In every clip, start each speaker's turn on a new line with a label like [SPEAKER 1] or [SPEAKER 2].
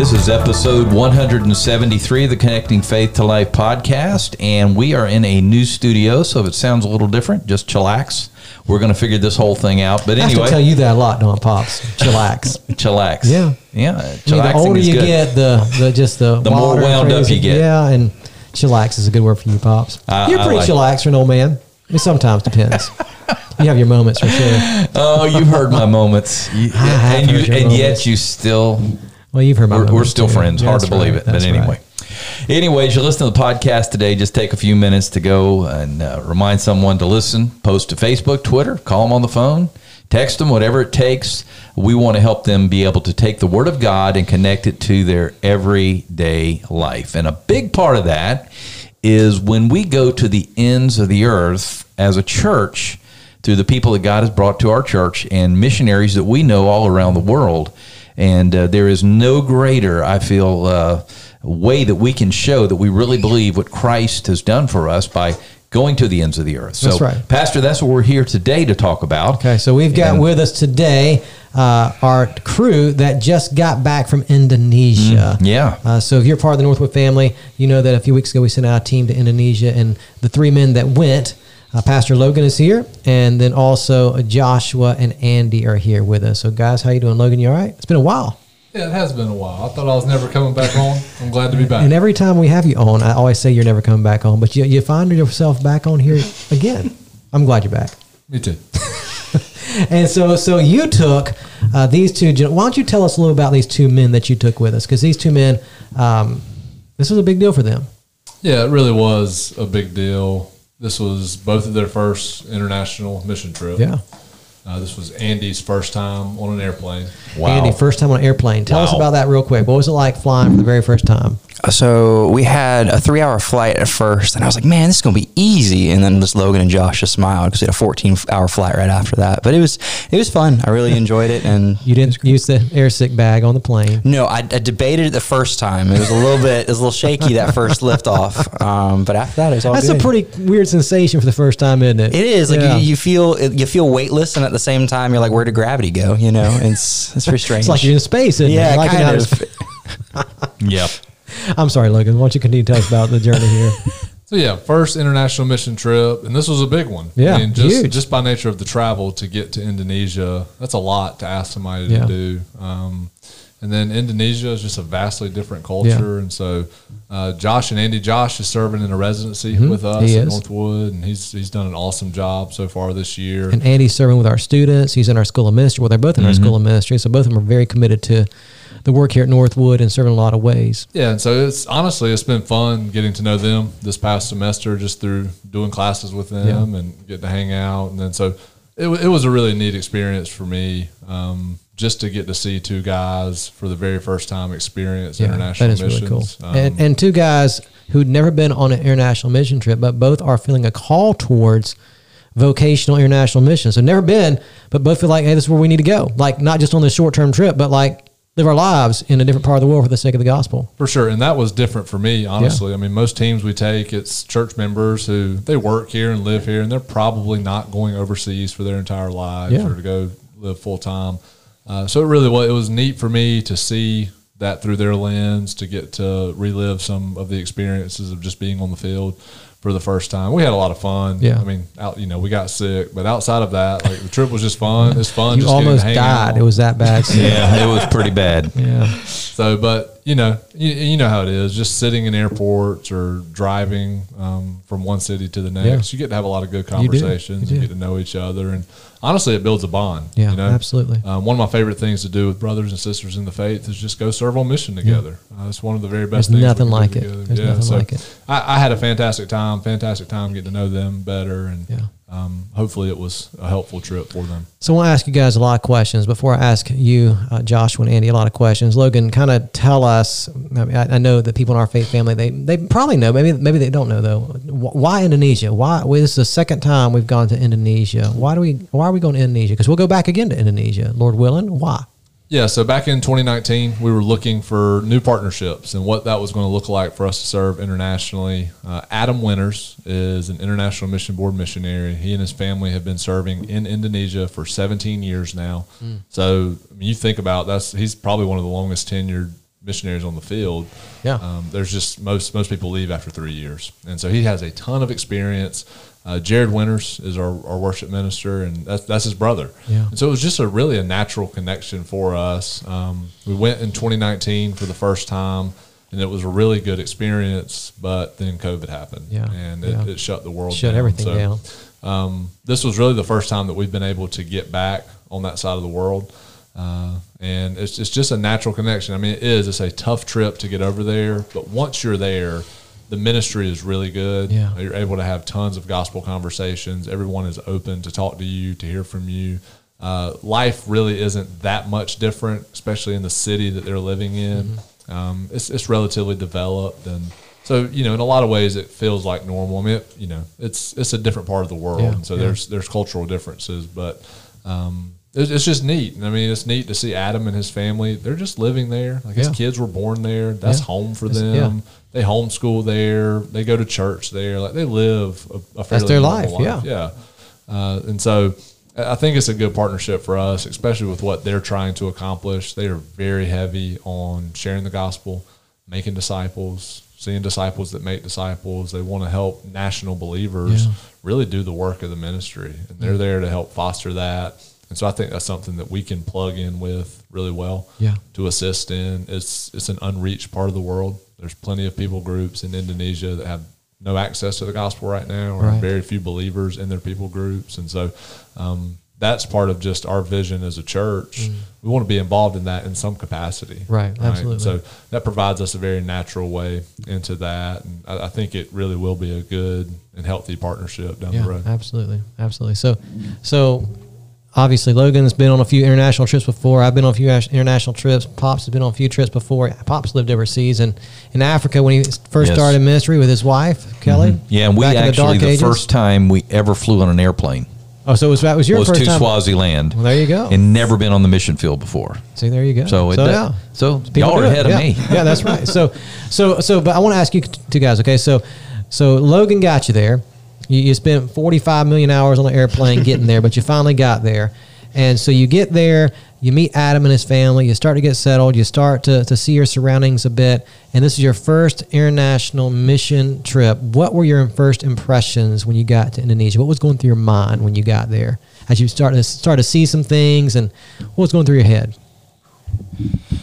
[SPEAKER 1] This is episode 173 of the Connecting Faith to Life podcast, and we are in a new studio. So if it sounds a little different, just chillax. We're going to figure this whole thing out. But
[SPEAKER 2] I
[SPEAKER 1] anyway,
[SPEAKER 2] to tell you that a lot, don't pops? Chillax.
[SPEAKER 1] chillax.
[SPEAKER 2] Yeah.
[SPEAKER 1] yeah.
[SPEAKER 2] I mean, the older
[SPEAKER 1] is
[SPEAKER 2] you
[SPEAKER 1] good.
[SPEAKER 2] get, the the just the
[SPEAKER 1] The more wound up you get.
[SPEAKER 2] Yeah, and chillax is a good word for you, pops.
[SPEAKER 1] I-
[SPEAKER 2] You're
[SPEAKER 1] I
[SPEAKER 2] pretty
[SPEAKER 1] like
[SPEAKER 2] chillax for an old man. It sometimes depends. you have your moments for sure.
[SPEAKER 1] Oh, you've heard my moments, You-
[SPEAKER 2] I have
[SPEAKER 1] and you, and yet you still
[SPEAKER 2] Well, you've heard my
[SPEAKER 1] we're, we're still
[SPEAKER 2] too.
[SPEAKER 1] friends. Hard to
[SPEAKER 2] That's
[SPEAKER 1] believe
[SPEAKER 2] right.
[SPEAKER 1] it, but
[SPEAKER 2] That's
[SPEAKER 1] anyway.
[SPEAKER 2] right.
[SPEAKER 1] Anyways, you listen to the podcast today. Just take a few minutes to go and uh, remind someone to listen. Post to Facebook, Twitter, call them on the phone, text them, whatever it takes. We want to help them be able to take the Word of God and connect it to their everyday life. And a big part of that is when we go to the ends of the earth as a church through the people that God has brought to our church and missionaries that we know all around the world. And uh, there is no greater, I feel, uh, way that we can show that we really believe what Christ has done for us by going to the ends of the earth. So,
[SPEAKER 2] That's right.
[SPEAKER 1] Pastor, that's what we're here today to talk about.
[SPEAKER 2] Okay, so we've got
[SPEAKER 1] And-
[SPEAKER 2] with us today uh, our crew that just got back from Indonesia.
[SPEAKER 1] Mm, yeah.
[SPEAKER 2] Uh, so if you're part of the Northwood family, you know that a few weeks ago we sent out a team to Indonesia, and the three men that went, uh, Pastor Logan is here, and then also Joshua and Andy are here with us. So guys, how you doing, Logan? You all right? It's been a while.
[SPEAKER 3] Yeah, it has been a while. I thought I was never coming back on. I'm glad to be back.
[SPEAKER 2] And every time we have you on, I always say you're never coming back on, but you, you find yourself back on here again. I'm glad you're back.
[SPEAKER 3] Me too.
[SPEAKER 2] And so, so you took uh, these two. Why don't you tell us a little about these two men that you took with us? Because these two men, um, this was a big deal for them.
[SPEAKER 3] Yeah, it really was a big deal. This was both of their first international mission trip.
[SPEAKER 2] Yeah.
[SPEAKER 3] Uh, this was Andy's first time on an airplane.
[SPEAKER 1] Wow.
[SPEAKER 2] Andy, first time on an airplane. Tell us about that real quick. What was it like flying for the very first time?
[SPEAKER 4] So we had a three hour flight at first, and I was like, man, this is going to be easy. And then just Logan and Josh just smiled because we had a 14 hour flight right after that. But it was it was fun. I really enjoyed it. And
[SPEAKER 2] You didn't use the air sick bag on the plane.
[SPEAKER 4] no, I, I debated it the first time. It was a little bit, it was a little shaky that first liftoff. Um, but after that, it was all
[SPEAKER 2] That's
[SPEAKER 4] good.
[SPEAKER 2] a pretty weird sensation for the first time, isn't it?
[SPEAKER 4] It is like
[SPEAKER 2] Yeah.
[SPEAKER 4] you, you feel you feel weightless, and at the same time, you're like, where did gravity go? You know, it's it's very strange.
[SPEAKER 2] It's like you're in space, isn't
[SPEAKER 4] yeah,
[SPEAKER 2] it? Like
[SPEAKER 4] kind of.
[SPEAKER 1] Yep.
[SPEAKER 2] I'm sorry, Logan. Why don't you continue to tell us about the journey here?
[SPEAKER 3] So yeah, first international mission trip, and this was a big one.
[SPEAKER 2] Yeah,
[SPEAKER 3] I mean, just
[SPEAKER 2] huge.
[SPEAKER 3] just by nature of the travel to get to Indonesia, that's a lot to ask somebody
[SPEAKER 2] Yeah.
[SPEAKER 3] to do. Um, and then Indonesia is just a vastly different culture, and so uh, Josh and Andy, Josh is serving in a residency with us
[SPEAKER 2] Mm-hmm.
[SPEAKER 3] At. Northwood, and he's he's done an awesome job so far this year.
[SPEAKER 2] And Andy's serving with our students. He's in our school of ministry. Well, they're both in our school of ministry. So both of them are very committed to the work here at Northwood and serving in a lot of ways.
[SPEAKER 3] Yeah, and so it's honestly it's been fun getting to know them this past semester just through doing classes with them and getting to hang out, and then so it, it was a really neat experience for me um, just to get to see two guys for the very first time experience international
[SPEAKER 2] that is
[SPEAKER 3] missions.
[SPEAKER 2] really cool.
[SPEAKER 3] Um,
[SPEAKER 2] and, and two guys who'd never been on an international mission trip, but both are feeling a call towards vocational international mission. So never been, but both feel like, hey, this is where we need to go. Like not just on this short term trip, but like live our lives in a different part of the world for the sake of the gospel.
[SPEAKER 3] For sure, and that was different for me, honestly. I mean, most teams we take, it's church members who they work here and live here, and they're probably not going overseas for their entire lives
[SPEAKER 2] Yeah.
[SPEAKER 3] or to go live full time. Uh, so it really was. It was neat for me to see that through their lens, to get to relive some of the experiences of just being on the field for the first time. We had a lot of fun.
[SPEAKER 2] Yeah.
[SPEAKER 3] I mean, out you know, we got sick, but outside of that, like the trip was just fun. It's fun.
[SPEAKER 2] You
[SPEAKER 3] just
[SPEAKER 2] almost died.
[SPEAKER 3] out.
[SPEAKER 2] It was that bad.
[SPEAKER 1] Yeah, it was pretty bad.
[SPEAKER 2] yeah.
[SPEAKER 3] So, but you know, you, you know how it is. Just sitting in airports or driving um, from one city to the next, you get to have a lot of good conversations.
[SPEAKER 2] You
[SPEAKER 3] You,
[SPEAKER 2] do.
[SPEAKER 3] get to know each other, and honestly, it builds a bond.
[SPEAKER 2] Yeah,
[SPEAKER 3] you know?
[SPEAKER 2] absolutely.
[SPEAKER 3] Um, one of my favorite things to do with brothers and sisters in the faith is just go serve on mission together. Uh, it's one of the very best.
[SPEAKER 2] There's
[SPEAKER 3] things
[SPEAKER 2] nothing like it. There's nothing like it.
[SPEAKER 3] I, I had a fantastic time. Fantastic time getting to know them better, and
[SPEAKER 2] Yeah.
[SPEAKER 3] Um, hopefully it was a helpful trip for them.
[SPEAKER 2] So I want to ask you guys a lot of questions before I ask you, uh, Joshua and Andy, a lot of questions. Logan, kind of tell us. I, mean, I, I know that people in our faith family they they probably know. Maybe maybe they don't know though. Why Indonesia? Why well, this is the second time we've gone to Indonesia? Why do we? Why are we going to Indonesia? Because we'll go back again to Indonesia, Lord willing. Why?
[SPEAKER 3] Yeah, so back in 2019, we were looking for new partnerships and what that was going to look like for us to serve internationally. Uh, Adam Winters is an International Mission Board missionary. He and his family have been serving in Indonesia for 17 years now. So I mean, you think about that's he's probably one of the longest tenured missionaries on the field.
[SPEAKER 2] Yeah.
[SPEAKER 3] Um, there's just most most people leave after three years, and so he has a ton of experience. Uh, Jared Winters is our, our worship minister, and that's that's his brother.
[SPEAKER 2] Yeah.
[SPEAKER 3] And so it was just a really a natural connection for us. Um, we went in 2019 for the first time, and it was a really good experience. But then COVID happened,
[SPEAKER 2] Yeah,
[SPEAKER 3] and it,
[SPEAKER 2] yeah.
[SPEAKER 3] it shut the world
[SPEAKER 2] Shut
[SPEAKER 3] down.
[SPEAKER 2] everything
[SPEAKER 3] So,
[SPEAKER 2] down.
[SPEAKER 3] Um, this was really the first time that we've been able to get back on that side of the world. Uh, and it's, it's just a natural connection. I mean, it is. It's a tough trip to get over there, but once you're there, the ministry is really good.
[SPEAKER 2] Yeah.
[SPEAKER 3] You're able to have tons of gospel conversations. Everyone is open to talk to you, to hear from you. Uh, life really isn't that much different, especially in the city that they're living in.
[SPEAKER 2] Mm-hmm.
[SPEAKER 3] Um, it's, it's relatively developed, and so you know, in a lot of ways, it feels like normal. I mean, it, you know, it's it's a different part of the world,
[SPEAKER 2] Yeah,
[SPEAKER 3] and so
[SPEAKER 2] yeah.
[SPEAKER 3] there's there's cultural differences, but um, it's, it's just neat. I mean, it's neat to see Adam and his family. They're just living there. Like his
[SPEAKER 2] Yeah.
[SPEAKER 3] kids were born there. That's
[SPEAKER 2] Yeah.
[SPEAKER 3] home for
[SPEAKER 2] It's-
[SPEAKER 3] them.
[SPEAKER 2] yeah.
[SPEAKER 3] They homeschool there. They go to church there. Like they live a, a fairly
[SPEAKER 2] their
[SPEAKER 3] normal
[SPEAKER 2] life,
[SPEAKER 3] Yeah. Uh, and so I I think it's a good partnership for us, especially with what they're trying to accomplish. They are very heavy on sharing the gospel, making disciples, seeing disciples that make disciples. They want to help national believers
[SPEAKER 2] Yeah.
[SPEAKER 3] really do the work of the ministry, and they're there to help foster that. And so I think that's something that we can plug in with really well
[SPEAKER 2] Yeah.
[SPEAKER 3] to assist in. It's it's an unreached part of the world. There's plenty of people groups in Indonesia that have no access to the gospel right now, or
[SPEAKER 2] Right.
[SPEAKER 3] very few believers in their people groups, and so um, that's part of just our vision as a church. We want to be involved in that in some capacity,
[SPEAKER 2] Mm. Right, absolutely.
[SPEAKER 3] So that provides us a very natural way into that, and I, I think it really will be a good and healthy partnership down
[SPEAKER 2] Yeah,
[SPEAKER 3] the road.
[SPEAKER 2] absolutely, absolutely. So, so obviously Logan's been on a few international trips before. I've been on a few international trips. Pops has been on a few trips before. Pops lived overseas and in Africa when he first
[SPEAKER 1] Yes.
[SPEAKER 2] started ministry with his wife mm-hmm. Kelly.
[SPEAKER 1] Yeah, and we actually the,
[SPEAKER 2] ages.
[SPEAKER 1] first time we ever flew on an airplane
[SPEAKER 2] Oh, so it was that was your
[SPEAKER 1] was
[SPEAKER 2] first
[SPEAKER 1] to
[SPEAKER 2] time.
[SPEAKER 1] Swaziland.
[SPEAKER 2] Well, there you go.
[SPEAKER 1] And never been on the mission field before.
[SPEAKER 2] See, there you go.
[SPEAKER 1] So it
[SPEAKER 2] so yeah.
[SPEAKER 1] so
[SPEAKER 2] People
[SPEAKER 1] y'all are
[SPEAKER 2] it.
[SPEAKER 1] ahead of
[SPEAKER 2] yeah.
[SPEAKER 1] me.
[SPEAKER 2] yeah, that's right. So, so, so, but I want to ask you two guys. Okay, so, so Logan got you there. You, you spent forty five million hours on the airplane getting there, but you finally got there. And so you get there, you meet Adam and his family, you start to get settled, you start to, to see your surroundings a bit, and this is your first international mission trip. What were your first impressions when you got to Indonesia? What was going through your mind when you got there? As you start to start to see some things, and what was going through your head?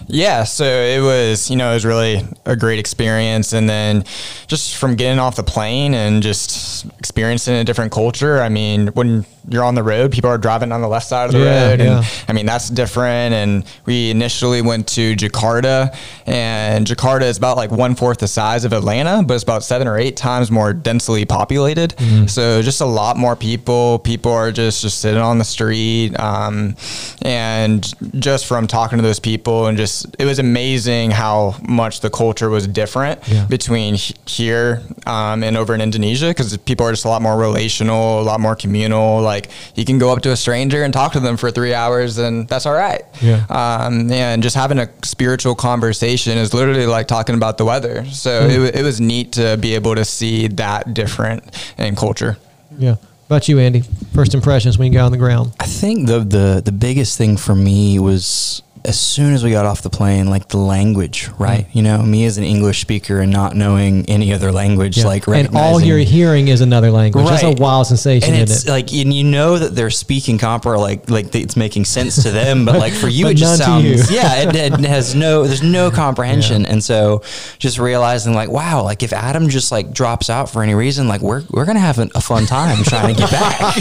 [SPEAKER 5] Yeah, so it was, you know, it was really a great experience. And then just from getting off the plane and just experiencing a different culture, I mean, when you're on the road, people are driving on the left side of the
[SPEAKER 2] Yeah,
[SPEAKER 5] road.
[SPEAKER 2] yeah.
[SPEAKER 5] And I mean, that's different. And we initially went to Jakarta, and Jakarta is about like one fourth the size of Atlanta, but it's about seven or eight times more densely populated.
[SPEAKER 2] Mm-hmm.
[SPEAKER 5] So just a lot more people. People are just, just sitting on the street. Um, and just from talking to those people, and just it was amazing how much the culture was different
[SPEAKER 2] Yeah.
[SPEAKER 5] between here um, and over in Indonesia because people are just a lot more relational, a lot more communal. Like you can go up to a stranger and talk to them for three hours, and that's all right.
[SPEAKER 2] Yeah.
[SPEAKER 5] Um, and just having a spiritual conversation is literally like talking about the weather. So
[SPEAKER 2] Hmm.
[SPEAKER 5] it, it was neat to be able to see that different in culture.
[SPEAKER 2] Yeah. About you, Andy? First impressions when you got on the ground.
[SPEAKER 4] I think the the the biggest thing for me was as soon as we got off the plane, like the language, right?
[SPEAKER 2] Mm.
[SPEAKER 4] You know, me as an English speaker and not knowing any other language, like
[SPEAKER 2] and all you're hearing is another language. That's
[SPEAKER 4] Right.
[SPEAKER 2] a wild sensation,
[SPEAKER 4] and it's
[SPEAKER 2] it?
[SPEAKER 4] like and you know that they're speaking copper like like it's making sense to them but like for you it just sounds yeah it, it has no there's no comprehension and so just realizing like wow like if adam just like drops out for any reason like we're we're gonna have a, a fun time trying to get back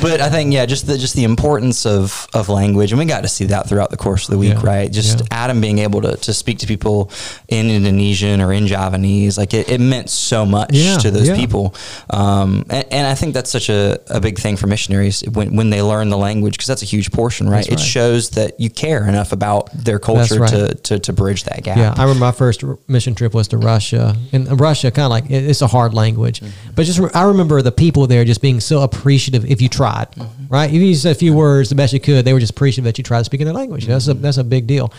[SPEAKER 4] but i think yeah just the just the importance of of language and we got got to see that throughout the course of the week,
[SPEAKER 2] Yeah.
[SPEAKER 4] right? Just
[SPEAKER 2] Yeah.
[SPEAKER 4] Adam being able to, to speak to people in Indonesian or in Javanese, like it, it meant so much
[SPEAKER 2] Yeah,
[SPEAKER 4] to those people. Um, and, and I think that's such a, a big thing for missionaries when, when they learn the language, because that's a huge portion, right?
[SPEAKER 2] That's
[SPEAKER 4] It shows that you care enough about their culture
[SPEAKER 2] right.
[SPEAKER 4] to, to, to bridge that gap.
[SPEAKER 2] Yeah, I remember my first mission trip was to Russia, and Russia kind of like it, it's a hard language, but just I remember the people there just being so appreciative if you tried, right? If you said a few words the best you could, they were just appreciative that you tried speaking their language. That's a that's a big deal.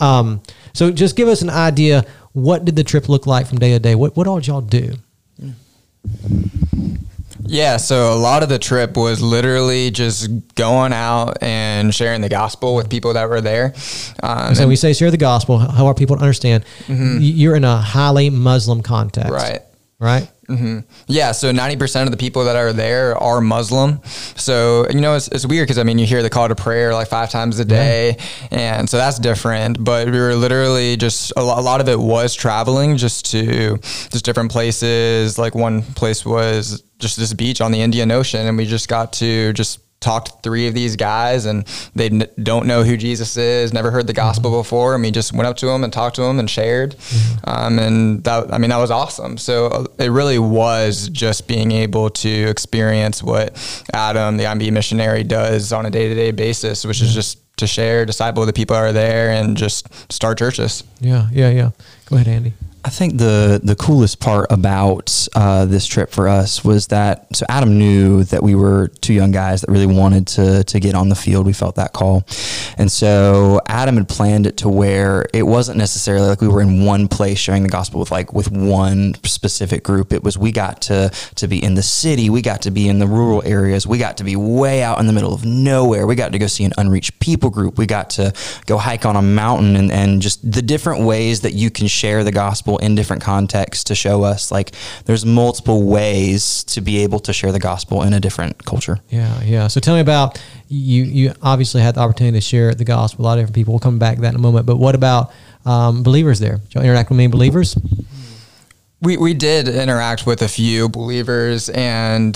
[SPEAKER 2] Um, so just give us an idea. What did the trip look like from day to day? What what all did y'all do?
[SPEAKER 5] Yeah, so a lot of the trip was literally just going out and sharing the gospel with people that were there. Um,
[SPEAKER 2] So
[SPEAKER 5] and-
[SPEAKER 2] we say share the gospel. How are people to understand? Y- You're in a highly Muslim context,
[SPEAKER 5] right.
[SPEAKER 2] Right.
[SPEAKER 5] hmm Yeah, so 90% of the people that are there are Muslim. So, you know, it's, it's weird because, I mean, you hear the call to prayer like five times a day. And so that's different. But we were literally just, a lo- a lot of it was traveling just to just different places. Like one place was just this beach on the Indian Ocean. And we just got to just talk to three of these guys and they n- don't know who Jesus is, never heard the gospel before. And we just went up to them and talked to them and shared. Um, and that, I mean, that was awesome. So uh, it really was just being able to experience what Adam, the IMB missionary, does on a day to day basis, which is just to share, disciple the people that are there, and just start churches.
[SPEAKER 2] Yeah. Yeah. Yeah. Go ahead, Andy.
[SPEAKER 4] I think the the coolest part about uh, this trip for us was that so Adam knew that we were two young guys that really wanted to to get on the field. We felt that call, and so Adam had planned it to where it wasn't necessarily like we were in one place sharing the gospel with like with one specific group. It was we got to to be in the city, we got to be in the rural areas, we got to be way out in the middle of nowhere. We got to go see an unreached people group. We got to go hike on a mountain and, and just the different ways that you can share the gospel in different contexts to show us like there's multiple ways to be able to share the gospel in a different culture.
[SPEAKER 2] Yeah, yeah. So tell me about you. You obviously had the opportunity to share the gospel with a lot of different people. We'll come back to that in a moment. But what about um, believers there? Did y'all interact with many believers?
[SPEAKER 5] We, we did interact with a few believers, and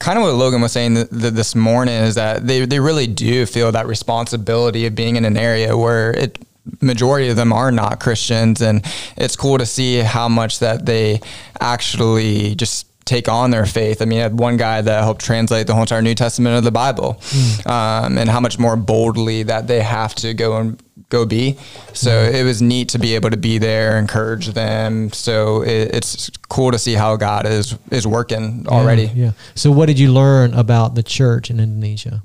[SPEAKER 5] kind of what Logan was saying th- th- this morning is that they, they really do feel that responsibility of being in an area where it majority of them are not Christians, and it's cool to see how much that they actually just take on their faith. I mean, I had one guy that helped translate the whole entire New Testament of the Bible, um, and how much more boldly that they have to go and go be. So it was neat to be able to be there, encourage them. So it, it's cool to see how God is is working already.
[SPEAKER 2] Yeah, yeah. So what did you learn about the church in Indonesia?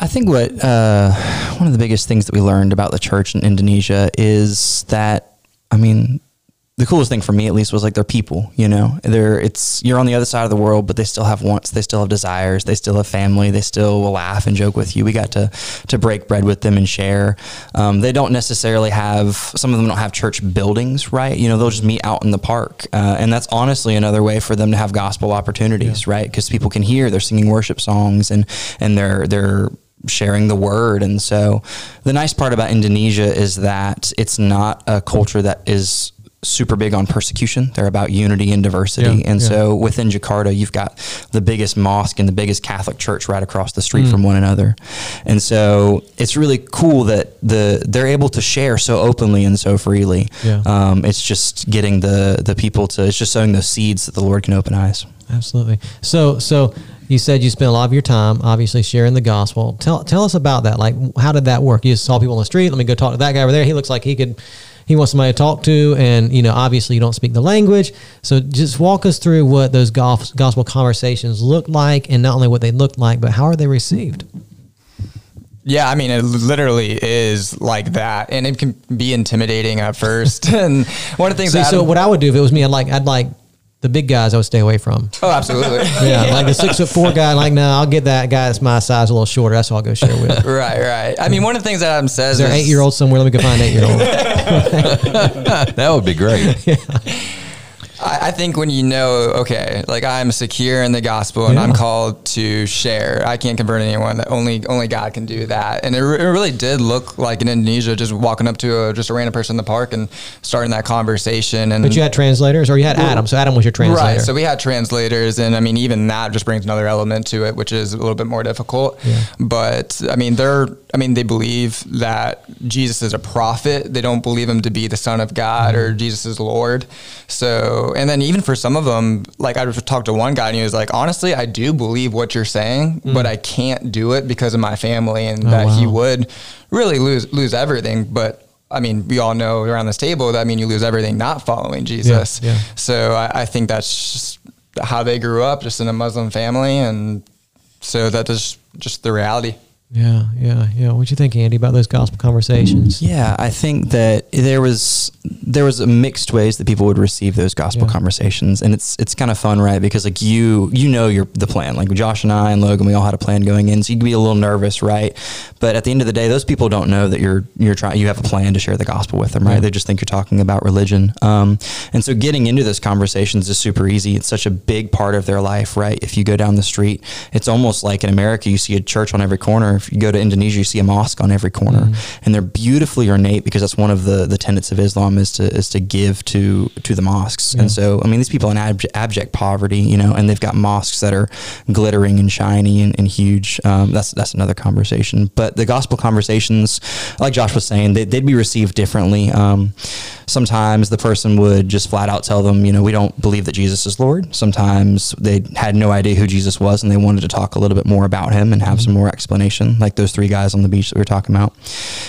[SPEAKER 4] I think what uh, one of the biggest things that we learned about the church in Indonesia is that I mean the coolest thing for me at least was like they're people you know? They're it's you're on the other side of the world but they still have wants they still have desires they still have family they still will laugh and joke with you. We got to to break bread with them and share. Um, they don't necessarily have some of them don't have church buildings right? You know they'll just meet out in the park uh, and that's honestly another way for them to have gospel opportunities right? Because people can hear they're singing worship songs and and they're they're sharing the word. And so the nice part about Indonesia is that it's not a culture that is super big on persecution. They're about unity and diversity.
[SPEAKER 2] Yeah,
[SPEAKER 4] and
[SPEAKER 2] yeah.
[SPEAKER 4] so within Jakarta, you've got the biggest mosque and the biggest Catholic church right across the street from one another. And so it's really cool that the they're able to share so openly and so freely.
[SPEAKER 2] Yeah.
[SPEAKER 4] Um, it's just getting the the people to it's just sowing those seeds that the Lord can open eyes.
[SPEAKER 2] Absolutely. So, so you said you spent a lot of your time, obviously, sharing the gospel. Tell tell us about that. Like, how did that work? You just saw people on the street. Let me go talk to that guy over there. He looks like he could. He wants somebody to talk to, and you know, obviously, you don't speak the language. So, just walk us through what those gospel conversations look like, and not only what they look like, but how are they received?
[SPEAKER 5] Yeah, I mean, it literally is like that, and it can be intimidating at first. and one of the things
[SPEAKER 2] See,
[SPEAKER 5] that
[SPEAKER 2] so what I would do if it was me, I'd like, I'd like the big guys. I would stay away from.
[SPEAKER 5] oh, absolutely,
[SPEAKER 2] Yeah, like the six foot four guy. Like, no, I'll get that guy that's my size, a little shorter. That's who I'll go share with.
[SPEAKER 5] right, right. I mean, one of the things that Adam says
[SPEAKER 2] Is there eight year old somewhere? Let me go find an eight year old.
[SPEAKER 1] that would be great.
[SPEAKER 5] I, I think when you know, okay, like I'm secure in the gospel and
[SPEAKER 2] Yeah.
[SPEAKER 5] I'm called to share. I can't convert anyone. That only only God can do that. And it, re- it really did look like in Indonesia, just walking up to a, just a random person in the park and starting that conversation. And
[SPEAKER 2] But you had translators, or you had Adam. So Adam was your translator.
[SPEAKER 5] Right. So we had translators, and I mean, even that just brings another element to it, which is a little bit more difficult.
[SPEAKER 2] Yeah.
[SPEAKER 5] But I mean, they're, I mean, they believe that Jesus is a prophet. They don't believe him to be the Son of God mm-hmm. or Jesus is Lord. So, and then even for some of them, like I talked to one guy, and he was like, honestly, I do believe what you're saying, mm. but I can't do it because of my family, and oh, that he would really lose lose everything. But I mean, we all know around this table that I mean you lose everything not following Jesus.
[SPEAKER 2] yeah.
[SPEAKER 5] So I, I think that's just how they grew up, just in a Muslim family, and so that is just the reality.
[SPEAKER 2] Yeah, yeah, yeah. What you think, Andy, about those gospel conversations?
[SPEAKER 4] Yeah, I think that there was there was a mixed ways that people would receive those gospel
[SPEAKER 2] Yeah.
[SPEAKER 4] conversations, and it's it's kind of fun, right? Because like you you know your the plan. Like Josh and I and Logan, we all had a plan going in, so you can be a little nervous, right? But at the end of the day, those people don't know that you're you're trying you have a plan to share the gospel with them, right?
[SPEAKER 2] Yeah.
[SPEAKER 4] They just think you're talking about religion, um, and so getting into those conversations is super easy. It's such a big part of their life, right? If you go down the street, it's almost like in America, you see a church on every corner. If you go to Indonesia, you see a mosque on every corner,
[SPEAKER 2] Mm-hmm.
[SPEAKER 4] and they're beautifully ornate because that's one of the the tenets of Islam is to is to give to to the mosques.
[SPEAKER 2] Yeah.
[SPEAKER 4] And so, I mean, these people are in abject, abject poverty, you know, and they've got mosques that are glittering and shiny and, and huge. Um, that's that's another conversation. But the gospel conversations, like Josh was saying, they, they'd be received differently. Um, sometimes the person would just flat out tell them, you know, we don't believe that Jesus is Lord. Sometimes they had no idea who Jesus was and they wanted to talk a little bit more about him and have some more explanation, like those three guys on the beach that we were talking about.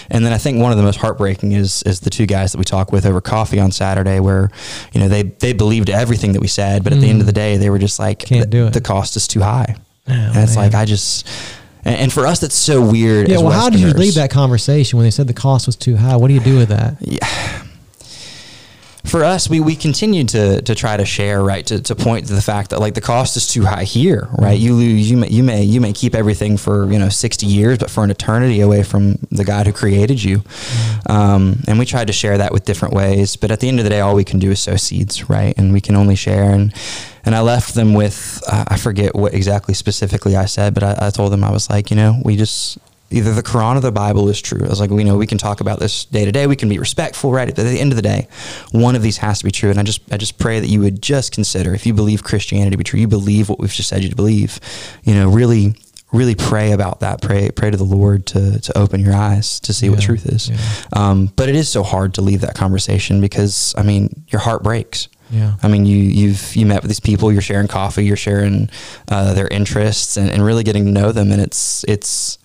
[SPEAKER 4] And then I think one of the most heartbreaking is is the two guys that we talked with over coffee on Saturday, where you know they they believed everything that we said, but at the end of the mm. day, they were just like,
[SPEAKER 2] Can't do it.
[SPEAKER 4] The cost is too high,
[SPEAKER 2] Oh,
[SPEAKER 4] and it's
[SPEAKER 2] man.
[SPEAKER 4] like I just. And for us, that's so weird.
[SPEAKER 2] Yeah, well, how did you leave that conversation when they said the cost was too high? What do you do with that?
[SPEAKER 4] For us, we, we continue to, to try to share, right, to, to point to the fact that like the cost is too high here, right? You lose, you may, you may, you may keep everything for, you know, 60 years, but for an eternity away from the God who created you. Um, and we tried to share that with different ways, but at the end of the day, all we can do is sow seeds, right? And we can only share. And, and I left them with, uh, I forget what exactly specifically I said, but I, I told them, I was like, you know, we just, either the Quran or the Bible is true. I was like, we know we can talk about this day to day. We can be respectful, right? But at the end of the day, one of these has to be true. And I just, I just pray that you would just consider, if you believe Christianity to be true, you believe what we've just said you to believe, you know, really, really pray about that. Pray, pray to the Lord to, to open your eyes to see what truth is.
[SPEAKER 2] yeah.
[SPEAKER 4] Um, but it is so hard to leave that conversation because, I mean, your heart breaks.
[SPEAKER 2] Yeah.
[SPEAKER 4] I mean, you you've you met with these people. You're sharing coffee. You're sharing uh, their interests and, and really getting to know them. And it's it's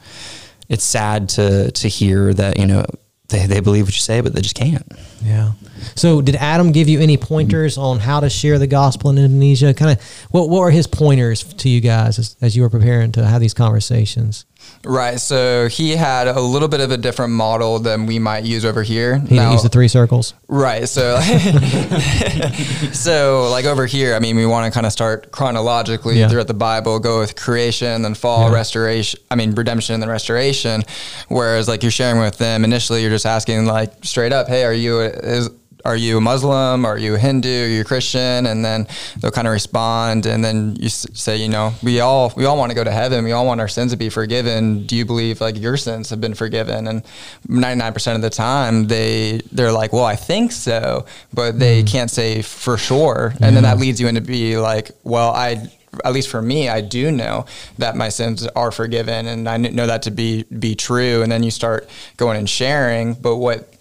[SPEAKER 4] it's sad to to hear that you know they, they believe what you say, but they just can't.
[SPEAKER 2] Yeah. So, did Adam give you any pointers on how to share the gospel in Indonesia? Kind of, what what were his pointers to you guys as, as you were preparing to have these conversations?
[SPEAKER 5] Right. So he had a little bit of a different model than we might use over here.
[SPEAKER 2] He
[SPEAKER 5] Now-
[SPEAKER 2] used the three circles.
[SPEAKER 5] Right. So, so like over here, I mean, we want to kind of start chronologically
[SPEAKER 2] Yeah.
[SPEAKER 5] throughout the Bible, go with creation, then fall,
[SPEAKER 2] Yeah.
[SPEAKER 5] restoration. I mean, redemption and then restoration. Whereas, like you're sharing with them initially, you're just asking like straight up, "Hey, are you is are you a Muslim? Are you a Hindu? Are you a Christian?" And then they'll kind of respond, and then you say, "You know, we all we all want to go to heaven. We all want our sins to be forgiven. Do you believe like your sins have been forgiven?" And 99% of the time, they they're like, "Well, I think so," but they hmm. can't say for sure. And then that leads you into be like, "Well, I." At least for me, I do know that my sins are forgiven, and I know that to be be true. And then you start going and sharing. But what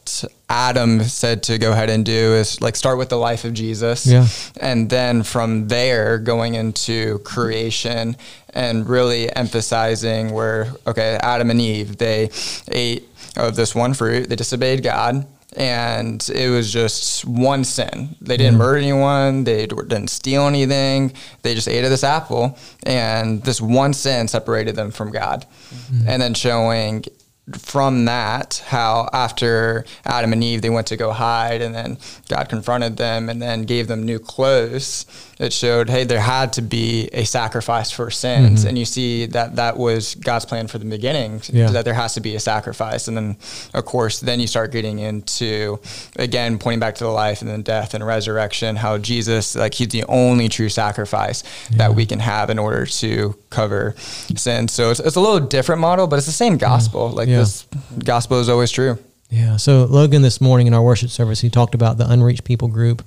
[SPEAKER 5] Adam said to go ahead and do is like start with the life of Jesus,
[SPEAKER 2] Yeah.
[SPEAKER 5] and then from there going into creation and really emphasizing where okay, Adam and Eve they ate of this one fruit, they disobeyed God. And it was just one sin. They didn't murder anyone. They didn't steal anything. They just ate of this apple. And this one sin separated them from God. Mm-hmm. And then showing from that, how after Adam and Eve, they went to go hide, and then God confronted them and then gave them new clothes. It showed, hey, there had to be a sacrifice for sins,
[SPEAKER 2] Mm-hmm.
[SPEAKER 5] and you see that that was God's plan for the beginning,
[SPEAKER 2] Yeah.
[SPEAKER 5] that there has to be a sacrifice, and then of course, then you start getting into again pointing back to the life and then death and resurrection. How Jesus, like, he's the only true sacrifice that we can have in order to cover sin. So it's, it's a little different model, but it's the same gospel. Like
[SPEAKER 2] Yeah.
[SPEAKER 5] this gospel is always true.
[SPEAKER 2] Yeah. So Logan this morning in our worship service, he talked about the unreached people group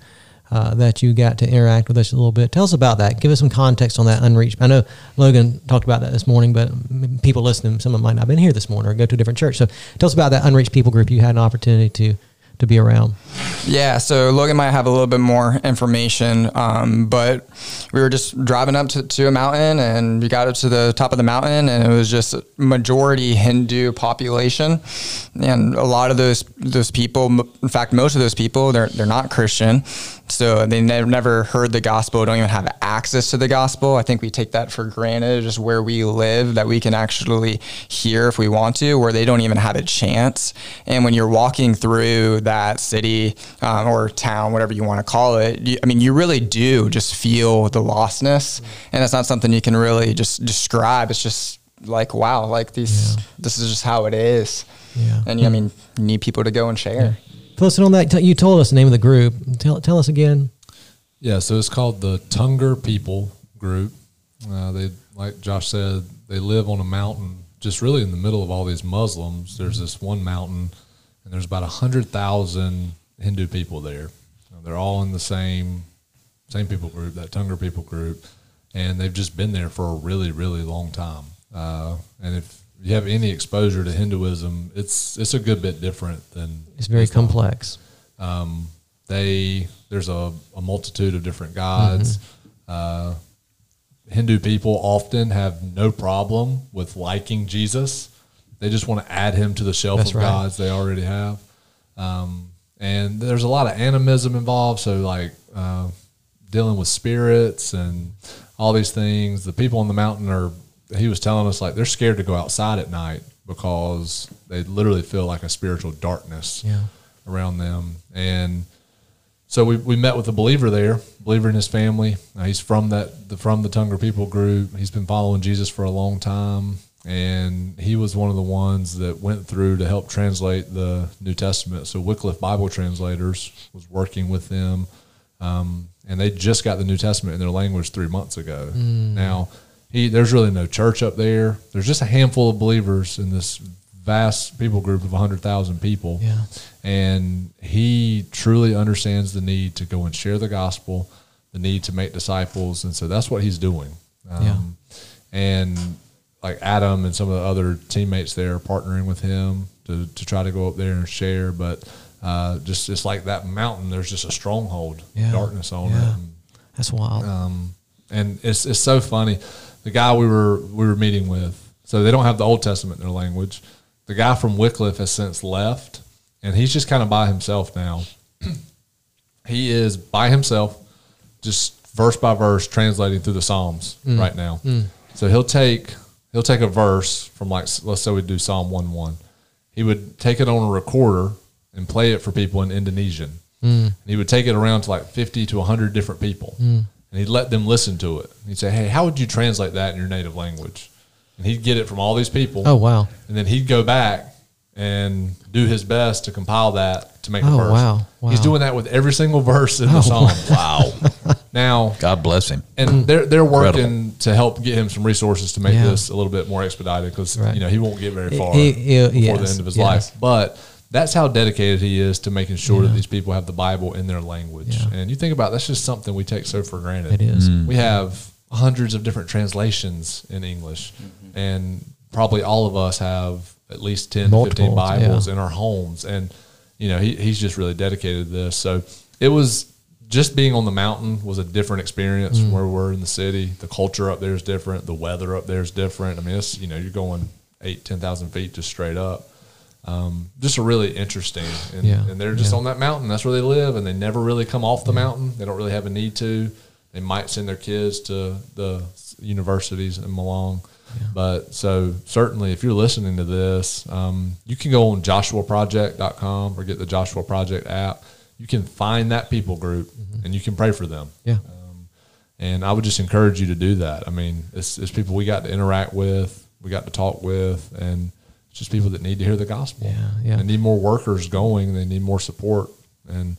[SPEAKER 2] uh, that you got to interact with us a little bit. Tell us about that. Give us some context on that unreached. I know Logan talked about that this morning, but people listening, some of them might not have been here this morning or go to a different church. So tell us about that unreached people group you had an opportunity to to be around.
[SPEAKER 5] Yeah, so Logan might have a little bit more information, um, but we were just driving up to, to a mountain and we got up to the top of the mountain and it was just majority Hindu population. And a lot of those those people, in fact, most of those people, they're, they're not Christian. So they never, never heard the gospel, don't even have access to the gospel. I think we take that for granted, just where we live, that we can actually hear if we want to, where they don't even have a chance. And when you're walking through that city um, or town, whatever you want to call it, you, I mean, you really do just feel the lostness. And it's not something you can really just describe. It's just like, wow, like these, this is just how it is.
[SPEAKER 2] Yeah.
[SPEAKER 5] And I mean, you need people to go and share.
[SPEAKER 2] Fill us in on that. You told us the name of the group. Tell tell us again.
[SPEAKER 3] Yeah, so it's called the Tengger People Group. Uh, they, like Josh said, they live on a mountain, just really in the middle of all these Muslims. There's this one mountain, and there's about hundred thousand Hindu people there. Uh, They're all in the same same people group, that Tengger People Group, and they've just been there for a really, really long time. Uh, and if you have any exposure to Hinduism, it's it's a good bit different than
[SPEAKER 2] It's very
[SPEAKER 3] Islam
[SPEAKER 2] complex.
[SPEAKER 3] they there's a, a multitude of different gods.
[SPEAKER 2] Mm-hmm.
[SPEAKER 3] Uh, Hindu people often have no problem with liking Jesus. They just want to add him to the shelf
[SPEAKER 2] That's
[SPEAKER 3] of
[SPEAKER 2] right.
[SPEAKER 3] gods they already have. Um, and there's a lot of animism involved. So like uh, dealing with spirits and all these things. The people on the mountain are. He was telling us like they're scared to go outside at night because they literally feel like a spiritual darkness
[SPEAKER 2] Yeah.
[SPEAKER 3] around them. And so we, we met with a believer there, believer in his family. Uh, he's from that the, from the Tengger People group. He's been following Jesus for a long time, and he was one of the ones that went through to help translate the New Testament. So Wycliffe Bible Translators was working with them, um, and they just got the New Testament in their language three months ago. Now he there's really no church up there. There's just a handful of believers in this vast people group of 100,000 people.
[SPEAKER 2] Yeah.
[SPEAKER 3] And he truly understands the need to go and share the gospel, the need to make disciples. And so that's what he's doing. Um,
[SPEAKER 2] Yeah.
[SPEAKER 3] And like Adam and some of the other teammates there are partnering with him to, to try to go up there and share. But uh, just, just like that mountain, there's just a stronghold,
[SPEAKER 2] Yeah.
[SPEAKER 3] darkness on
[SPEAKER 2] Yeah.
[SPEAKER 3] it. And,
[SPEAKER 2] That's wild.
[SPEAKER 3] um, and it's it's so funny. The guy we were we were meeting with, so they don't have the Old Testament in their language. The guy from Wycliffe has since left, and he's just kind of by himself now. he is by himself, just verse by verse, translating through the Psalms mm. right now. Mm. So he'll take he'll take a verse from like let's say we do Psalm one one. He would take it on a recorder and play it for people in Indonesian. Mm. And he would take it around to like 50 to 100 different people. And he'd let them listen to it. He'd say, Hey, how would you translate that in your native language? And he'd get it from all these people.
[SPEAKER 2] oh wow.
[SPEAKER 3] And then he'd go back and do his best to compile that to make a
[SPEAKER 2] Oh,
[SPEAKER 3] verse.
[SPEAKER 2] wow. Wow.
[SPEAKER 3] He's doing that with every single verse in the
[SPEAKER 2] Oh,
[SPEAKER 3] psalm.
[SPEAKER 1] Wow.
[SPEAKER 3] Now,
[SPEAKER 1] God bless him.
[SPEAKER 3] and they're they're working
[SPEAKER 1] Incredible.
[SPEAKER 3] to help get him some resources to make
[SPEAKER 2] Yeah.
[SPEAKER 3] this a little bit more expedited because
[SPEAKER 2] Right.
[SPEAKER 3] you know he won't get very far
[SPEAKER 2] He- he-
[SPEAKER 3] before the end of his
[SPEAKER 2] yes.
[SPEAKER 3] life. But that's how dedicated he is to making sure
[SPEAKER 2] Yeah.
[SPEAKER 3] that these people have the Bible in their language.
[SPEAKER 2] Yeah.
[SPEAKER 3] And you think about it, that's just something we take so for granted.
[SPEAKER 2] It is.
[SPEAKER 3] We have hundreds of different translations in English, and probably all of us have at least 10 to 15 Bibles
[SPEAKER 2] yeah.
[SPEAKER 3] in our homes. And, you know, he, he's just really dedicated to this. So it was just being on the mountain was a different experience
[SPEAKER 2] Mm.
[SPEAKER 3] from where we're in the city. The culture up there is different. The weather up there is different. I mean, it's, you know, you're going eight, 10,000 feet just straight up. Um, just a really interesting, and,
[SPEAKER 2] Yeah,
[SPEAKER 3] and they're just
[SPEAKER 2] yeah.
[SPEAKER 3] on that mountain. That's where they live, and they never really come off the mountain. They don't really have a need to. They might send their kids to the universities in Malang, But so certainly, if you're listening to this, um, you can go on joshuaproject.com or get the Joshua Project app. You can find that people group and you can pray for them.
[SPEAKER 2] Yeah.
[SPEAKER 3] And I would just encourage you to do that. I mean, it's, it's people we got to interact with, we got to talk with, and just people that need to hear the gospel.
[SPEAKER 2] Yeah, yeah.
[SPEAKER 3] They need more workers going. They need more support, and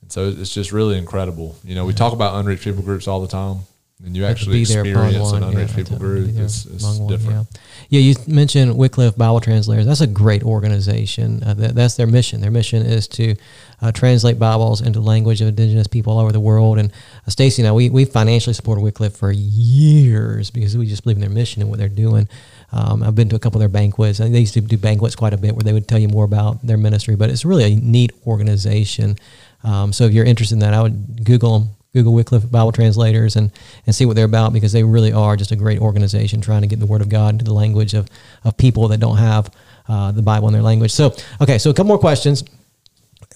[SPEAKER 3] and so it's just really incredible. You know, we talk about unreached people groups all the time, and you actually
[SPEAKER 2] be there upon
[SPEAKER 3] experience an unreached
[SPEAKER 2] yeah,
[SPEAKER 3] people group. It's, it's
[SPEAKER 2] one,
[SPEAKER 3] different.
[SPEAKER 2] Yeah. yeah, you mentioned Wycliffe Bible Translators. That's a great organization. Uh, that, that's their mission. Their mission is to uh, translate Bibles into language of indigenous people all over the world. And uh, Stacy and I, we, we financially supported Wycliffe for years because we just believe in their mission and what they're doing. Um, I've been to a couple of their banquets. They used to do banquets quite a bit where they would tell you more about their ministry, but it's really a neat organization. Um, so if you're interested in that, I would Google them, Google Wycliffe Bible Translators, and and see what they're about because they really are just a great organization trying to get the Word of God into the language of of people that don't have uh, the Bible in their language. So okay, so a couple more questions.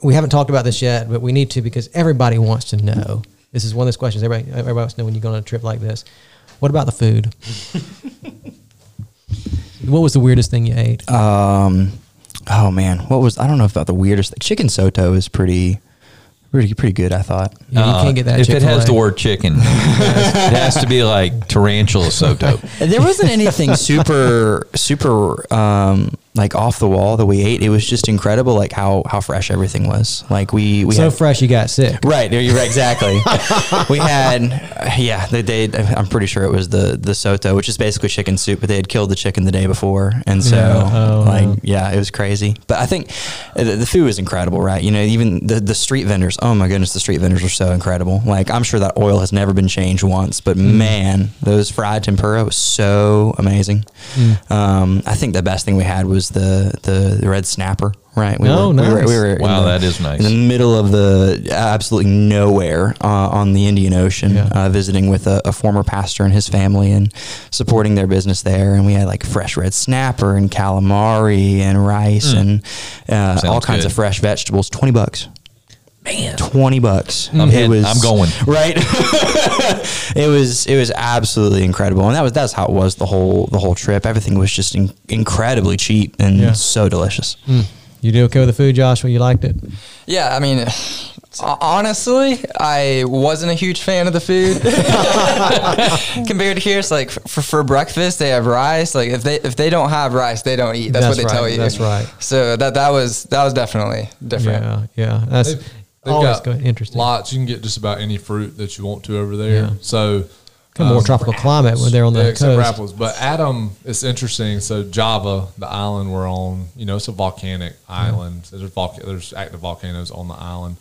[SPEAKER 2] We haven't talked about this yet, but we need to because everybody wants to know. This is one of those questions everybody everybody wants to know when you go on a trip like this. What about the food? what was the weirdest thing you ate?
[SPEAKER 4] Um, oh man, what was I don't know if about the weirdest thing. Chicken soto is pretty, pretty, pretty good. I thought.
[SPEAKER 2] Yeah, you
[SPEAKER 1] Uh,
[SPEAKER 2] can't get that
[SPEAKER 1] if it has
[SPEAKER 2] Chick-fil-A.
[SPEAKER 1] the word chicken. it has to be like tarantula soto.
[SPEAKER 4] There wasn't anything super, super um, like off the wall that we ate. It was just incredible, like how how fresh everything was. Like we we
[SPEAKER 2] so
[SPEAKER 4] had,
[SPEAKER 2] fresh you got sick.
[SPEAKER 4] Right, you're right, exactly. we had, uh, yeah, they, they. I'm pretty sure it was the the soto, which is basically chicken soup, but they had killed the chicken the day before, and so
[SPEAKER 2] Yeah. Oh,
[SPEAKER 4] like, yeah, it was crazy. But I think uh, the, the food was incredible, right? You know, even the the street vendors. Oh my goodness, the street vendors were so incredible. Like I'm sure that oil has never been changed once, but
[SPEAKER 2] Mm.
[SPEAKER 4] man, those fried tempura was so amazing.
[SPEAKER 2] Mm.
[SPEAKER 4] Um, I think the best thing we had was the the, the red snapper. Right. We
[SPEAKER 2] Oh,
[SPEAKER 4] were, we were,
[SPEAKER 2] nice.
[SPEAKER 4] we were
[SPEAKER 1] Wow,
[SPEAKER 4] the-
[SPEAKER 1] that is nice.
[SPEAKER 4] In the middle of the absolutely nowhere uh, on the Indian Ocean,
[SPEAKER 2] Yeah.
[SPEAKER 4] uh, visiting with a, a former pastor and his family and supporting their business there. And we had like fresh red snapper and calamari and rice and uh, all kinds
[SPEAKER 1] good.
[SPEAKER 4] of fresh vegetables. 20 bucks. Man, 20 bucks.
[SPEAKER 1] I'm
[SPEAKER 4] It
[SPEAKER 1] in. I'm going.
[SPEAKER 4] Right. it was it was absolutely incredible. And that was that's how it was the whole the whole trip. Everything was just in, incredibly cheap and
[SPEAKER 2] Yeah.
[SPEAKER 4] so delicious. Hmm.
[SPEAKER 2] You do okay with the food, Joshua? You liked it?
[SPEAKER 5] Yeah, I mean, honestly, I wasn't a huge fan of the food compared to here. It's like for, for breakfast they have rice. Like if they if they don't have rice, they don't eat. That's,
[SPEAKER 2] That's
[SPEAKER 5] what they
[SPEAKER 2] right,
[SPEAKER 5] tell you.
[SPEAKER 2] that's right.
[SPEAKER 5] So that that was that was definitely different.
[SPEAKER 2] Yeah, yeah. That's
[SPEAKER 3] They've, they've
[SPEAKER 2] always
[SPEAKER 3] got
[SPEAKER 2] good, interesting.
[SPEAKER 3] lots. You can get just about any fruit that you want to over there.
[SPEAKER 2] Yeah.
[SPEAKER 3] So
[SPEAKER 2] Kind of more
[SPEAKER 3] um,
[SPEAKER 2] tropical climate when they're on the
[SPEAKER 3] yeah, except
[SPEAKER 2] coast.
[SPEAKER 3] apples. But Adam, it's interesting. So Java, the island we're on, you know, it's a volcanic island. There's volca- there's active volcanoes on the island.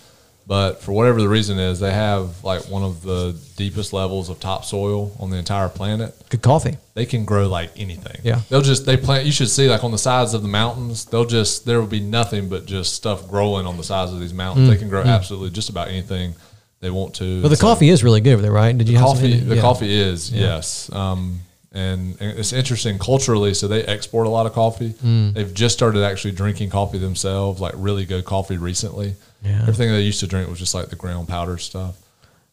[SPEAKER 3] But for whatever the reason is, they have like one of the deepest levels of topsoil on the entire planet.
[SPEAKER 2] Good coffee.
[SPEAKER 3] They can grow like anything.
[SPEAKER 2] Yeah.
[SPEAKER 3] They'll just they plant. You should see like on the sides of the mountains. They'll just there will be nothing but just stuff growing on the sides of these mountains. They can grow absolutely just about anything they want to.
[SPEAKER 2] But the
[SPEAKER 3] so-
[SPEAKER 2] coffee is really good over there, right? Did you some
[SPEAKER 3] coffee the
[SPEAKER 2] Yeah.
[SPEAKER 3] coffee is yes um, and, and it's interesting culturally so they export a lot of coffee
[SPEAKER 2] Mm.
[SPEAKER 3] they've just started actually drinking coffee themselves like really good coffee recently
[SPEAKER 2] Yeah.
[SPEAKER 3] everything they used to drink was just like the ground powder stuff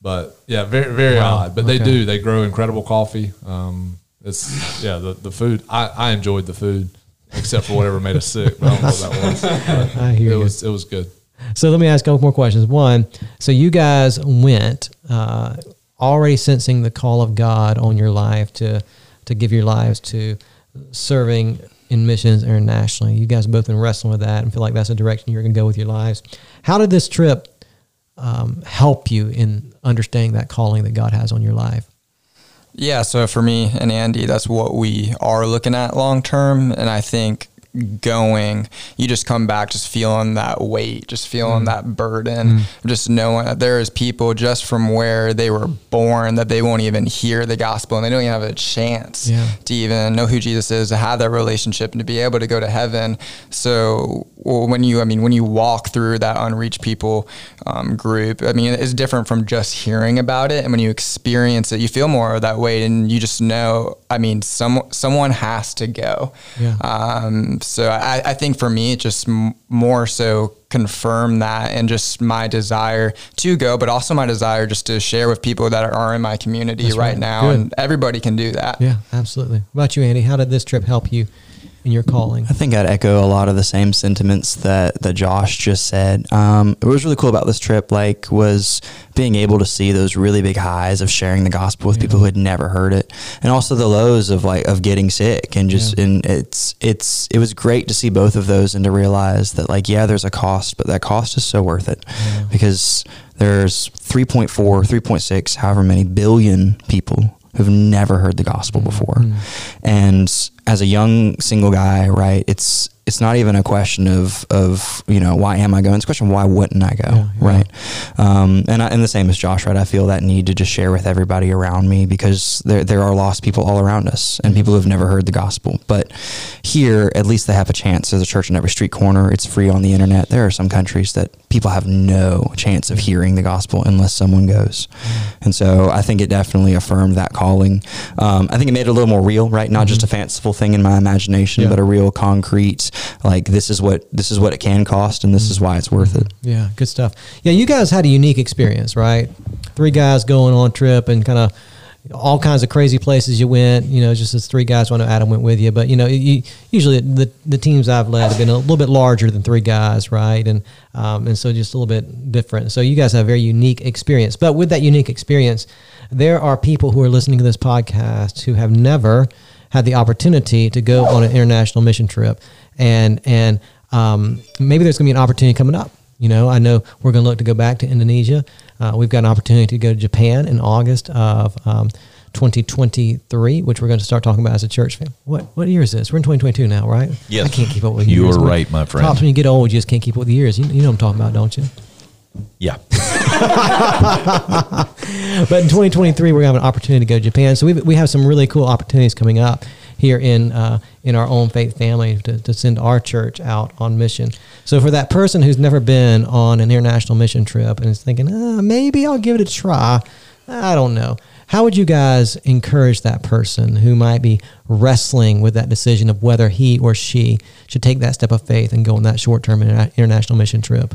[SPEAKER 3] but yeah very very
[SPEAKER 2] Wow.
[SPEAKER 3] odd but they do they grow incredible coffee um, it's yeah the, the food I, I enjoyed the food except for whatever made us sick but I don't know what that was
[SPEAKER 2] I hear
[SPEAKER 3] it
[SPEAKER 2] you.
[SPEAKER 3] was it was good
[SPEAKER 2] So let me ask a couple more questions. One, so you guys went uh, already sensing the call of God on your life to to give your lives to serving in missions internationally. You guys both been wrestling with that and feel like that's the direction you're going to go with your lives. How did this trip um, help you in understanding that calling that God has on your life?
[SPEAKER 5] Yeah, so for me and Andy, that's what we are looking at long term. And I think going, you just come back just feeling that weight, just feeling that burden, just knowing that there is people just from where they were born that they won't even hear the gospel and they don't even have a chance
[SPEAKER 2] Yeah.
[SPEAKER 5] to even know who Jesus is, to have that relationship and to be able to go to heaven. So well, when you, I mean, when you walk through that unreached people um, group, I mean, it's different from just hearing about it. And when you experience it, you feel more of that weight and you just know, I mean, some, someone has to go.
[SPEAKER 2] Yeah.
[SPEAKER 5] Um, so I, I think for me, it just m- more so confirm that and just my desire to go, but also my desire just to share with people that are in my community right,
[SPEAKER 2] right.
[SPEAKER 5] now.
[SPEAKER 2] Good.
[SPEAKER 5] And everybody can do that.
[SPEAKER 2] Yeah, absolutely. What about you, Andy? How did this trip help you in your calling?
[SPEAKER 4] I think I'd echo a lot of the same sentiments that, that Josh just said. Um, what was really cool about this trip, like, was being able to see those really big highs of sharing the gospel with people who had never heard it, and also the lows of like of getting sick and just
[SPEAKER 2] Yeah.
[SPEAKER 4] and it's it's it was great to see both of those and to realize that like yeah, there's a cost, but that cost is so worth it because there's 3.4, 3.6, however many billion people who've never heard the gospel before. Mm. And as a young single guy, right, it's it's not even a question of of you know why am I going? It's a question of why wouldn't I go,
[SPEAKER 2] Yeah, yeah.
[SPEAKER 4] right? Um, and I, and the same as Josh, right? I feel that need to just share with everybody around me because there there are lost people all around us and people who've never heard the gospel. But here, at least they have a chance. There's a church in every street corner. It's free on the internet. There are some countries that people have no chance of hearing the gospel unless someone goes. And so I think it definitely affirmed that calling. Um, I think it made it a little more real, right? Not just a fanciful thing in my imagination,
[SPEAKER 2] Yeah.
[SPEAKER 4] but a real concrete, like this is what this is what it can cost, and this is why it's worth it.
[SPEAKER 2] Yeah, good stuff. Yeah, you guys had a unique experience, right? Three guys going on trip and kind of all kinds of crazy places you went. You know, just as three guys. I know Adam went with you, but you know, you, usually the the teams I've led have been a little bit larger than three guys, right? And um, and so just a little bit different. So you guys have a very unique experience. But with that unique experience, there are people who are listening to this podcast who have never had the opportunity to go on an international mission trip, and and um, maybe there's going to be an opportunity coming up. You know, I know we're going to look to go back to Indonesia. Uh, we've got an opportunity to go to Japan in August of um, 2023, which we're going to start talking about as a church family. What what year is this? We're in 2022 now, right?
[SPEAKER 1] Yes.
[SPEAKER 2] I can't keep up with
[SPEAKER 1] You
[SPEAKER 2] years.
[SPEAKER 1] are right, my friend.
[SPEAKER 2] Pops, when you get old, you just can't keep up with the years. You, you know what I'm talking about, don't you? But in 2023, we're going to have an opportunity to go to Japan. So we we have some really cool opportunities coming up here in uh, in our own faith family to, to send our church out on mission. So for that person who's never been on an international mission trip and is thinking, uh, maybe I'll give it a try, I don't know. How would you guys encourage that person who might be wrestling with that decision of whether he or she should take that step of faith and go on that short term international mission trip?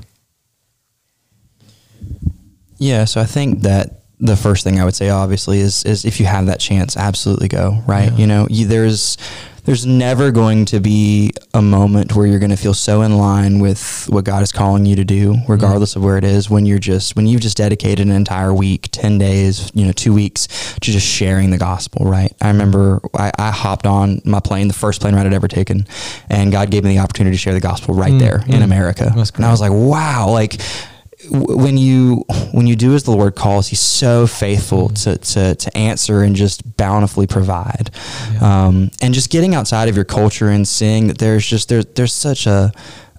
[SPEAKER 4] Yeah, so I think that the first thing I would say, obviously, is is if you have that chance, absolutely go. Right?
[SPEAKER 2] Yeah.
[SPEAKER 4] You know, you, there's there's never going to be a moment where you're going to feel so in line with what God is calling you to do, regardless of where it is. When you're just when you've just dedicated an entire week, ten days, you know, two weeks to just sharing the gospel. Right? I remember I, I hopped on my plane, the first plane ride I'd ever taken, and God gave me the opportunity to share the gospel right
[SPEAKER 2] Mm,
[SPEAKER 4] there in
[SPEAKER 2] mm.
[SPEAKER 4] America. And I was like, wow, like when you when you do as the Lord calls, He's so faithful to to, to answer and just bountifully provide, um, and just getting outside of your culture and seeing that there's just there's there's such a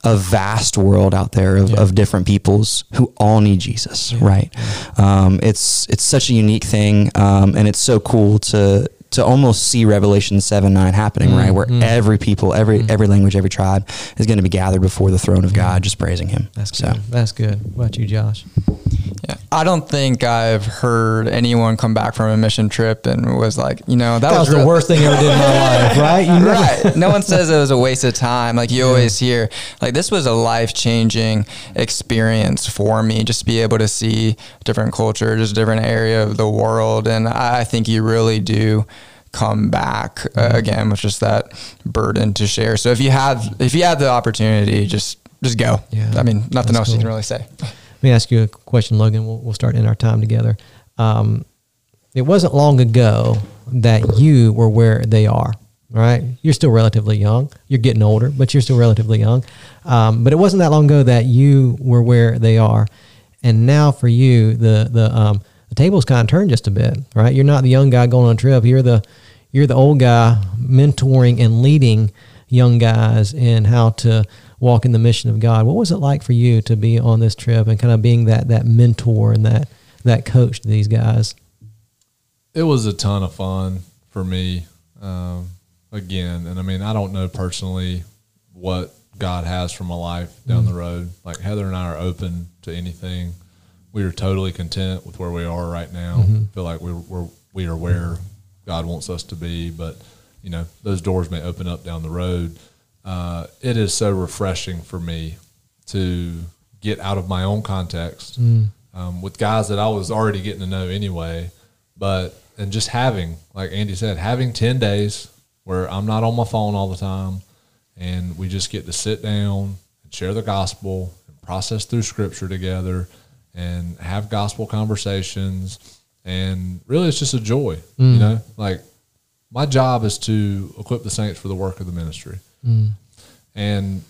[SPEAKER 4] a vast world out there of,
[SPEAKER 2] Yeah.
[SPEAKER 4] of different peoples who all need Jesus, right? Um, it's it's such a unique thing, um, and it's so cool to to almost see Revelation seven nine happening, right, where
[SPEAKER 2] mm.
[SPEAKER 4] every people, every every language, every tribe is going to be gathered before the throne of God, just praising Him.
[SPEAKER 2] That's
[SPEAKER 4] So-
[SPEAKER 2] That's good. What about you, Josh?
[SPEAKER 5] Yeah. I don't think I've heard anyone come back from a mission trip and was like, you know, that,
[SPEAKER 2] That was the
[SPEAKER 5] real-
[SPEAKER 2] worst thing I ever did in my life, right? You never-
[SPEAKER 5] right. No one says it was a waste of time. Like you always hear, like this was a life changing experience for me. Just to be able to see different culture, just different area of the world, and I think you really do come back uh, again with just that burden to share. So if you have if you have the opportunity, just just go.
[SPEAKER 2] Yeah.
[SPEAKER 5] I mean, nothing else you can really say.
[SPEAKER 2] Let me ask you a question, Logan. We'll, we'll start in our time together. Um, it wasn't long ago that you were where they are, right? You're still relatively young. You're getting older, but you're still relatively young. Um, but it wasn't that long ago that you were where they are, and now for you, the the um, the tables kind of turned just a bit, right? You're not the young guy going on a trip. You're the you're the old guy mentoring and leading young guys in how to walk in the mission of God. What was it like for you to be on this trip and kind of being that that mentor and that that coach to these guys?
[SPEAKER 3] it was a ton of fun for me. Um, again, and I mean, I don't know personally what God has for my life down the road. Like Heather and I are open to anything. We are totally content with where we are right now. Feel like we're, we're we are where God wants us to be, but you know those doors may open up down the road. Uh, it is so refreshing for me to get out of my own context um, with guys that I was already getting to know anyway. But and just having, like Andy said, having ten days where I'm not on my phone all the time, and we just get to sit down and share the gospel and process through Scripture together and have gospel conversations. And really, it's just a joy, you know. Like my job is to equip the saints for the work of the ministry, and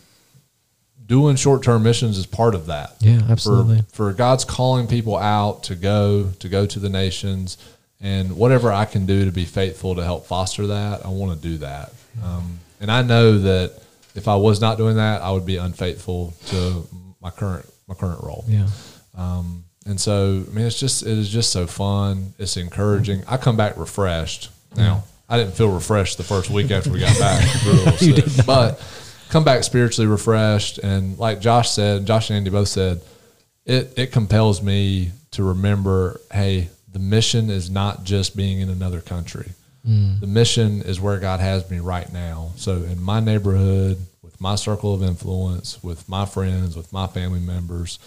[SPEAKER 3] doing short term missions is part of that.
[SPEAKER 2] Yeah, absolutely.
[SPEAKER 3] For, for God's calling people out to go to go to the nations, and whatever I can do to be faithful to help foster that, I want to do that. Um, and I know that if I was not doing that, I would be unfaithful to my current my current role.
[SPEAKER 2] Yeah.
[SPEAKER 3] Um, and so, I mean, it's just it is just so fun. It's encouraging. I come back refreshed. Now, I didn't feel refreshed the first week after we got back. Were a little. But come back spiritually refreshed, and like Josh said, Josh and Andy both said, it it compels me to remember, hey, the mission is not just being in another country. The mission is where God has me right now. So in my neighborhood, with my circle of influence, with my friends, with my family members,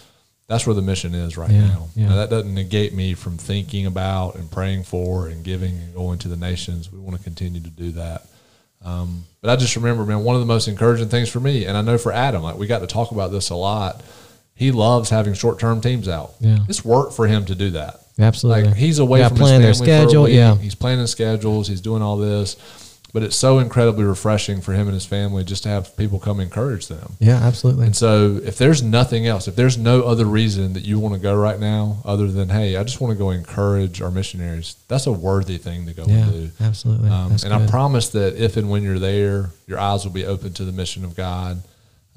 [SPEAKER 3] that's where the mission is right
[SPEAKER 2] Yeah,
[SPEAKER 3] now.
[SPEAKER 2] yeah.
[SPEAKER 3] Now, that doesn't negate me from thinking about and praying for and giving and going to the nations. We want to continue to do that. Um, but I just remember, man, one of the most encouraging things for me, and I know for Adam, like we got to talk about this a lot. He loves having short term teams out.
[SPEAKER 2] Yeah.
[SPEAKER 3] It's work for him to do that.
[SPEAKER 2] Absolutely.
[SPEAKER 3] Like he's away
[SPEAKER 2] Yeah,
[SPEAKER 3] from his family
[SPEAKER 2] their schedule,
[SPEAKER 3] For a week.
[SPEAKER 2] yeah.
[SPEAKER 3] He's planning schedules. He's doing all this, but it's so incredibly refreshing for him and his family just to have people come encourage them.
[SPEAKER 2] Yeah, absolutely.
[SPEAKER 3] And so, if there's nothing else, if there's no other reason that you want to go right now, other than hey, I just want to go encourage our missionaries, that's a worthy thing to go
[SPEAKER 2] Yeah,
[SPEAKER 3] and do.
[SPEAKER 2] absolutely.
[SPEAKER 3] Um, and I promise that if and when you're there, your eyes will be open to the mission of God.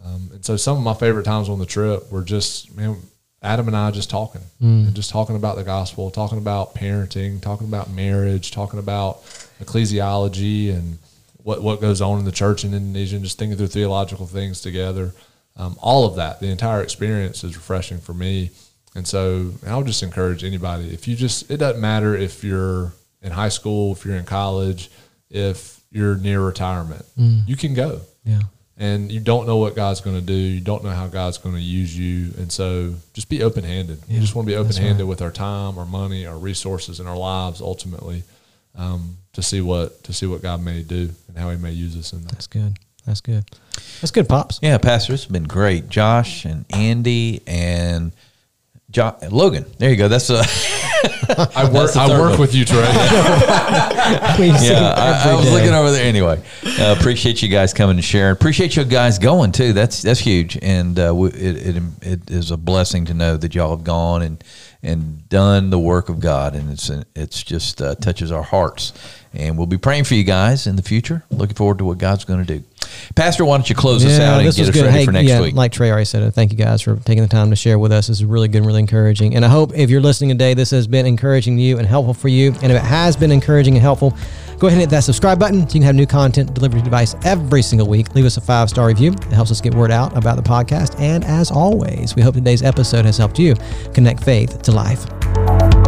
[SPEAKER 3] Um, and so, some of my favorite times on the trip were just man, Adam and I just talking,
[SPEAKER 2] Mm.
[SPEAKER 3] and just talking about the gospel, talking about parenting, talking about marriage, talking about ecclesiology and what what goes on in the church in Indonesia, and just thinking through theological things together. Um, all of that, the entire experience is refreshing for me. And so I would just encourage anybody if you just, it doesn't matter if you're in high school, if you're in college, if you're near retirement, you can go.
[SPEAKER 2] yeah.
[SPEAKER 3] And you don't know what God's going to do. You don't know how God's going to use you. And so just be open handed. You just want to be open handed with our time, our money, our resources, and our lives ultimately um, to see what to see what God may do and how He may use us in that.
[SPEAKER 2] That's good. That's good. That's good, pops.
[SPEAKER 1] Yeah, Pastor, it's been great. Josh and Andy and jo- Logan. There you go. That's a
[SPEAKER 3] I work. I work
[SPEAKER 1] one.
[SPEAKER 3] with you, Trey.
[SPEAKER 1] Yeah. I, I was looking over there anyway. Uh, appreciate you guys coming and sharing. Appreciate you guys going too. That's that's huge, and uh, we- it, it it is a blessing to know that y'all have gone and and done the work of God, and it's it's just uh, touches our hearts. And we'll be praying for you guys in the future. Looking forward to what God's going to do. Pastor, why don't you close us out and get us
[SPEAKER 2] good.
[SPEAKER 1] ready
[SPEAKER 2] Hey,
[SPEAKER 1] for next
[SPEAKER 2] yeah,
[SPEAKER 1] week?
[SPEAKER 2] like Trey already said, thank you guys for taking the time to share with us. This is really good and really encouraging. And I hope if you're listening today, this has been encouraging to you and helpful for you. And if it has been encouraging and helpful, go ahead and hit that subscribe button so you can have new content delivered to your device every single week. Leave us a five star review. It helps us get word out about the podcast. And as always, we hope today's episode has helped you connect faith to life.